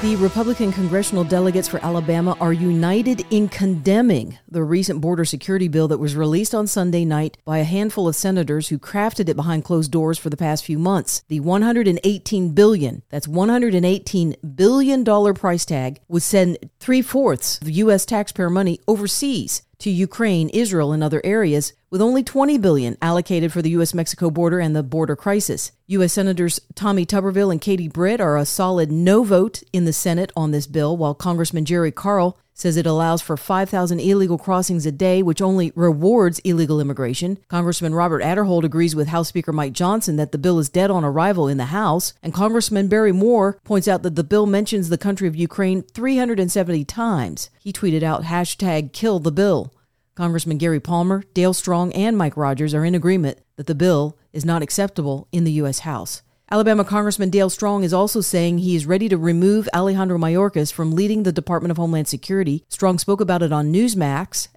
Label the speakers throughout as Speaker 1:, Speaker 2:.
Speaker 1: The Republican congressional delegates for Alabama are united in condemning the recent border security bill that was released on Sunday night by a handful of senators who crafted it behind closed doors for the past few months. The 118 billion, that's 118 billion dollar price tag would send three-fourths of U.S. taxpayer money overseas to Ukraine, Israel, and other areas, with only 20 billion allocated for the US Mexico border and the border crisis. US Senators Tommy Tuberville and Katie Britt are a solid no vote in the Senate on this bill, while Congressman Jerry Carl says it allows for 5,000 illegal crossings a day, which only rewards illegal immigration. Congressman Robert Aderholt agrees with House Speaker Mike Johnson that the bill is dead on arrival in the House, and Congressman Barry Moore points out that the bill mentions the country of Ukraine 370 times. He tweeted out hashtag kill the bill. Congressman Gary Palmer, Dale Strong, and Mike Rogers are in agreement that the bill is not acceptable in the U.S. House. Alabama Congressman Dale Strong is also saying he is ready to remove Alejandro Mayorkas from leading the Department of Homeland Security. Strong spoke about it on Newsmax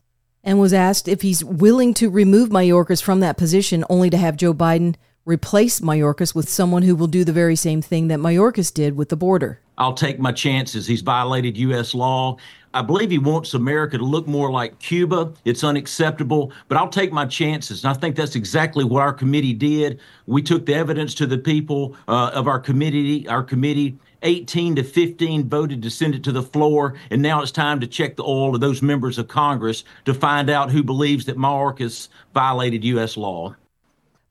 Speaker 1: and was asked if he's willing to remove Mayorkas from that position only to have Joe Biden replace Mayorkas with someone who will do the very same thing that Mayorkas did with the border.
Speaker 2: I'll take my chances. He's violated U.S. law. I believe he wants America to look more like Cuba. It's unacceptable, but I'll take my chances. And I think that's exactly what our committee did. We took the evidence to the people uh, of our committee. Our committee 18 to 15 voted to send it to the floor, and now it's time to check the oil of those members of Congress to find out who believes that Mayorkas violated U.S. law.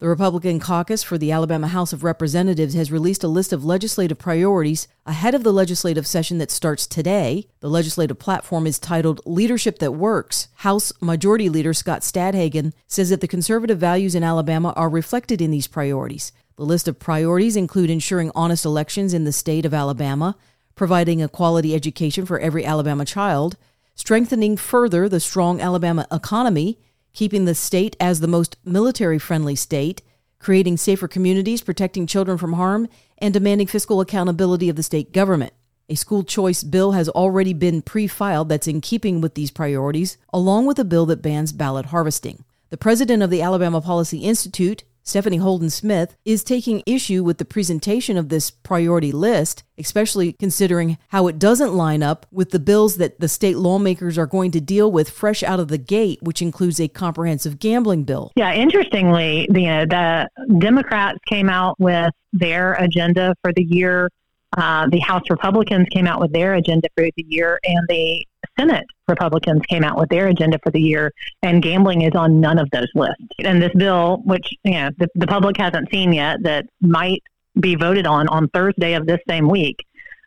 Speaker 1: The Republican caucus for the Alabama House of Representatives has released a list of legislative priorities ahead of the legislative session that starts today. The legislative platform is titled Leadership That Works. House Majority Leader Scott Stadthagen says that the conservative values in Alabama are reflected in these priorities. The list of priorities include ensuring honest elections in the state of Alabama, providing a quality education for every Alabama child, strengthening further the strong Alabama economy, keeping the state as the most military friendly state, creating safer communities, protecting children from harm, and demanding fiscal accountability of the state government. A school choice bill has already been pre filed that's in keeping with these priorities, along with a bill that bans ballot harvesting. The president of the Alabama Policy Institute, Stephanie Holden Smith is taking issue with the presentation of this priority list, especially considering how it doesn't line up with the bills that the state lawmakers are going to deal with fresh out of the gate, which includes a comprehensive gambling bill.
Speaker 3: Yeah, interestingly, the, uh, the Democrats came out with their agenda for the year. Uh, the House Republicans came out with their agenda for the year, and the Senate Republicans came out with their agenda for the year, and gambling is on none of those lists. And this bill, which you know, the, the public hasn't seen yet, that might be voted on on Thursday of this same week,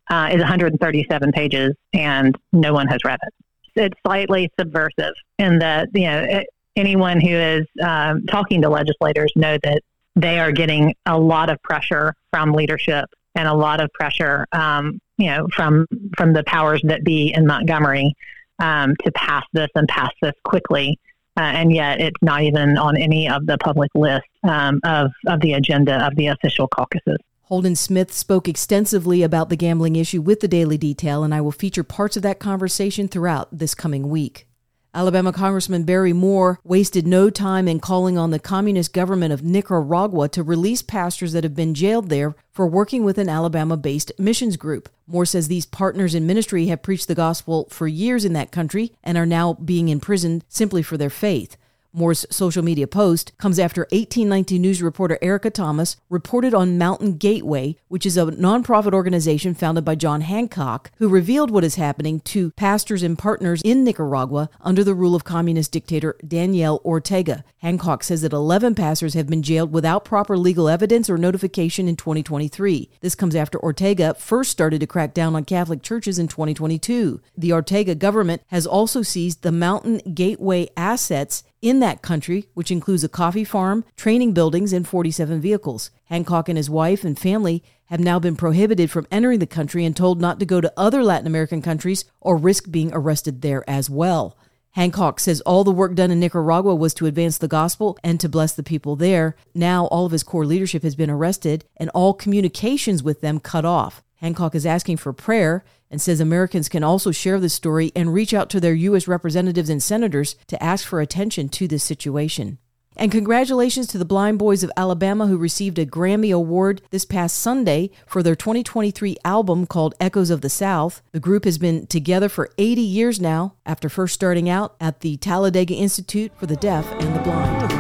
Speaker 3: uh, is 137 pages, and no one has read it. It's slightly subversive in that you know it, anyone who is um, talking to legislators know that they are getting a lot of pressure from leadership and a lot of pressure, um, you know, from from the powers that be in Montgomery um, to pass this and pass this quickly. Uh, and yet, it's not even on any of the public list um, of of the agenda of the official caucuses.
Speaker 1: Holden Smith spoke extensively about the gambling issue with the Daily Detail, and I will feature parts of that conversation throughout this coming week. Alabama Congressman Barry Moore wasted no time in calling on the communist government of Nicaragua to release pastors that have been jailed there for working with an Alabama based missions group. Moore says these partners in ministry have preached the gospel for years in that country and are now being imprisoned simply for their faith. Moore's social media post comes after 1819 News reporter Erica Thomas reported on Mountain Gateway, which is a nonprofit organization founded by John Hancock, who revealed what is happening to pastors and partners in Nicaragua under the rule of communist dictator Daniel Ortega. Hancock says that 11 pastors have been jailed without proper legal evidence or notification in 2023. This comes after Ortega first started to crack down on Catholic churches in 2022. The Ortega government has also seized the Mountain Gateway assets in that country, which includes a coffee farm, training buildings, and 47 vehicles. Hancock and his wife and family have now been prohibited from entering the country and told not to go to other Latin American countries or risk being arrested there as well. Hancock says all the work done in Nicaragua was to advance the gospel and to bless the people there. Now all of his core leadership has been arrested and all communications with them cut off. Hancock is asking for prayer and says Americans can also share this story and reach out to their U.S. representatives and senators to ask for attention to this situation. And congratulations to the Blind Boys of Alabama who received a Grammy Award this past Sunday for their 2023 album called Echoes of the South. The group has been together for 80 years now after first starting out at the Talladega Institute for the Deaf and the Blind.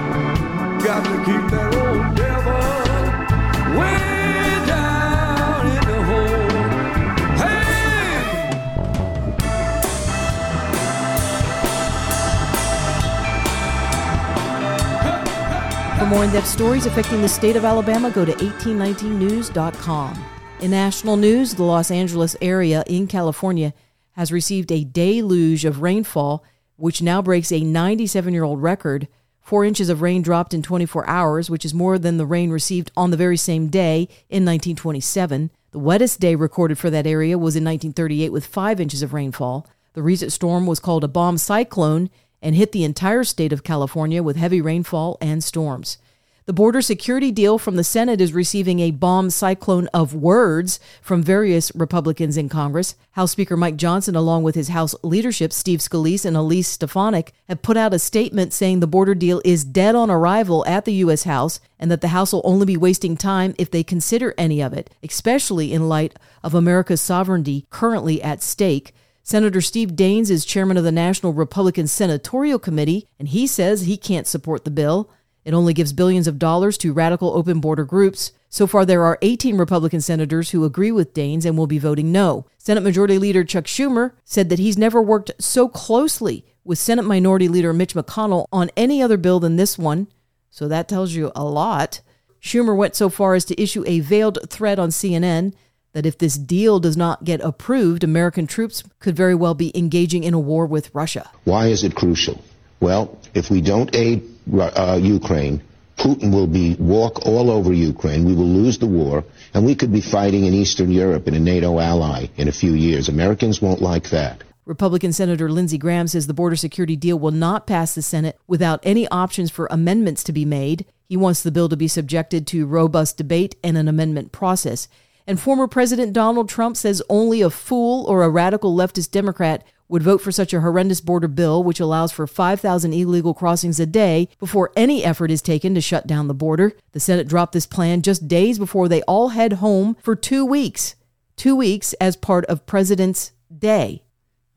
Speaker 1: For more in depth stories affecting the state of Alabama, go to 1819news.com. In national news, the Los Angeles area in California has received a deluge of rainfall, which now breaks a 97 year old record. Four inches of rain dropped in 24 hours, which is more than the rain received on the very same day in 1927. The wettest day recorded for that area was in 1938 with five inches of rainfall. The recent storm was called a bomb cyclone and hit the entire state of California with heavy rainfall and storms. The border security deal from the Senate is receiving a bomb cyclone of words from various Republicans in Congress. House Speaker Mike Johnson, along with his House leadership, Steve Scalise and Elise Stefanik, have put out a statement saying the border deal is dead on arrival at the U.S. House and that the House will only be wasting time if they consider any of it, especially in light of America's sovereignty currently at stake. Senator Steve Daines is chairman of the National Republican Senatorial Committee, and he says he can't support the bill. It only gives billions of dollars to radical open border groups. So far, there are 18 Republican senators who agree with Daines and will be voting no. Senate Majority Leader Chuck Schumer said that he's never worked so closely with Senate Minority Leader Mitch McConnell on any other bill than this one. So that tells you a lot. Schumer went so far as to issue a veiled threat on CNN that if this deal does not get approved, American troops could very well be engaging in a war with Russia.
Speaker 4: Why is it crucial? Well, if we don't aid uh, Ukraine, Putin will be walk all over Ukraine. We will lose the war, and we could be fighting in Eastern Europe in a NATO ally in a few years. Americans won't like that.
Speaker 1: Republican Senator Lindsey Graham says the border security deal will not pass the Senate without any options for amendments to be made. He wants the bill to be subjected to robust debate and an amendment process. And former President Donald Trump says only a fool or a radical leftist Democrat would vote for such a horrendous border bill, which allows for 5,000 illegal crossings a day before any effort is taken to shut down the border. The Senate dropped this plan just days before they all head home for two weeks. Two weeks as part of President's Day.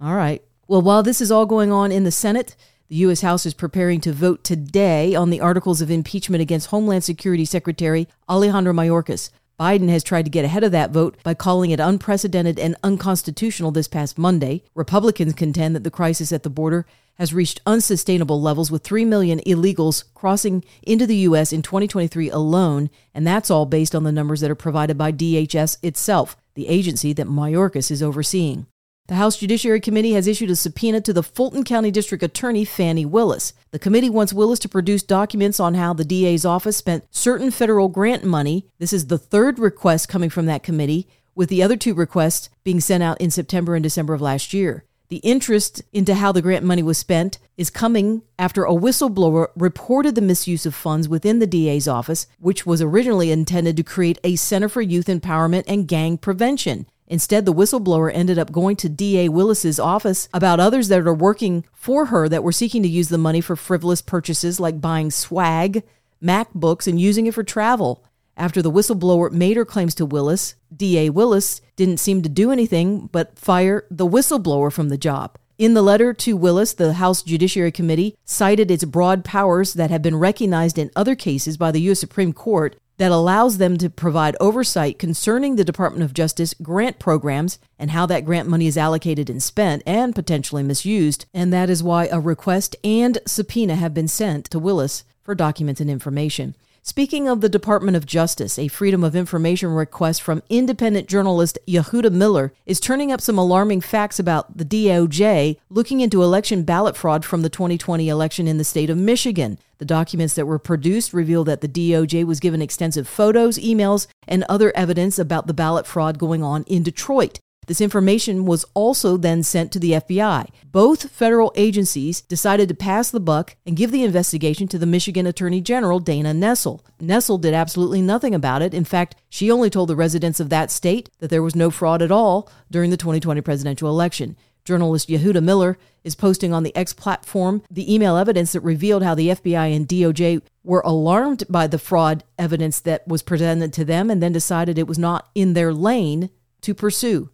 Speaker 1: All right. Well, while this is all going on in the Senate, the U.S. House is preparing to vote today on the articles of impeachment against Homeland Security Secretary Alejandro Mayorkas. Biden has tried to get ahead of that vote by calling it unprecedented and unconstitutional this past Monday. Republicans contend that the crisis at the border has reached unsustainable levels with 3 million illegals crossing into the U.S. in 2023 alone, and that's all based on the numbers that are provided by DHS itself, the agency that Mayorkas is overseeing. The House Judiciary Committee has issued a subpoena to the Fulton County District Attorney Fani Willis. The committee wants Willis to produce documents on how the DA's office spent certain federal grant money. This is the third request coming from that committee, with the other two requests being sent out in September and December of last year. The interest into how the grant money was spent is coming after a whistleblower reported the misuse of funds within the DA's office, which was originally intended to create a Center for Youth Empowerment and Gang Prevention. Instead, the whistleblower ended up going to DA Willis's office about others that are working for her that were seeking to use the money for frivolous purchases like buying swag, MacBooks, and using it for travel. After the whistleblower made her claims to Willis, DA Willis didn't seem to do anything but fire the whistleblower from the job. In the letter to Willis, the House Judiciary Committee cited its broad powers that have been recognized in other cases by the U.S. Supreme Court that allows them to provide oversight concerning the Department of Justice grant programs and how that grant money is allocated and spent and potentially misused. And that is why a request and subpoena have been sent to Willis for documents and information. Speaking of the Department of Justice, a Freedom of Information request from independent journalist Yehuda Miller is turning up some alarming facts about the DOJ looking into election ballot fraud from the 2020 election in the state of Michigan. The documents that were produced reveal that the DOJ was given extensive photos, emails, and other evidence about the ballot fraud going on in Detroit. This information was also then sent to the FBI. Both federal agencies decided to pass the buck and give the investigation to the Michigan Attorney General, Dana Nessel. Nessel did absolutely nothing about it. In fact, she only told the residents of that state that there was no fraud at all during the 2020 presidential election. Journalist Yehuda Miller is posting on the X platform the email evidence that revealed how the FBI and DOJ were alarmed by the fraud evidence that was presented to them and then decided it was not in their lane to pursue.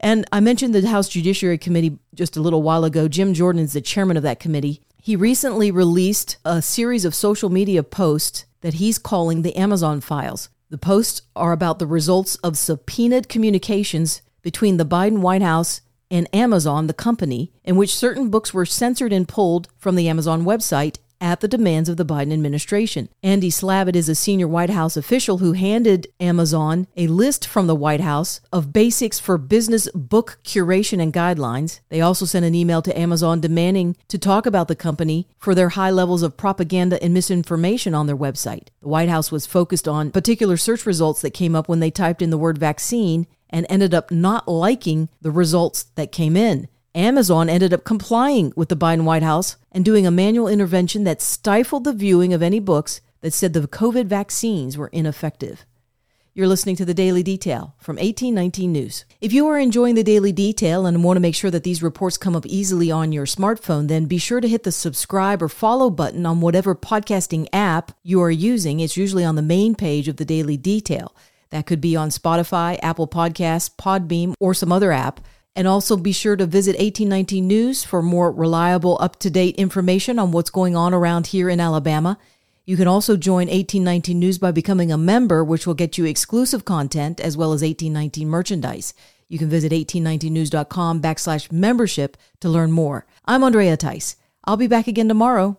Speaker 1: And I mentioned the House Judiciary Committee just a little while ago. Jim Jordan is the chairman of that committee. He recently released a series of social media posts that he's calling the Amazon files. The posts are about the results of subpoenaed communications between the Biden White House and Amazon, the company, in which certain books were censored and pulled from the Amazon website at the demands of the Biden administration. Andy Slavitt is a senior White House official who handed Amazon a list from the White House of basics for business book curation and guidelines. They also sent an email to Amazon demanding to talk about the company for their high levels of propaganda and misinformation on their website. The White House was focused on particular search results that came up when they typed in the word vaccine and ended up not liking the results that came in. Amazon ended up complying with the Biden White House and doing a manual intervention that stifled the viewing of any books that said the COVID vaccines were ineffective. You're listening to the Daily Detail from 1819 News. If you are enjoying the Daily Detail and want to make sure that these reports come up easily on your smartphone, then be sure to hit the subscribe or follow button on whatever podcasting app you are using. It's usually on the main page of the Daily Detail. That could be on Spotify, Apple Podcasts, Podbean, or some other app. And also be sure to visit 1819 News for more reliable, up to date information on what's going on around here in Alabama. You can also join 1819 News by becoming a member, which will get you exclusive content as well as 1819 merchandise. You can visit 1819news.com backslash membership to learn more. I'm Andrea Tice. I'll be back again tomorrow.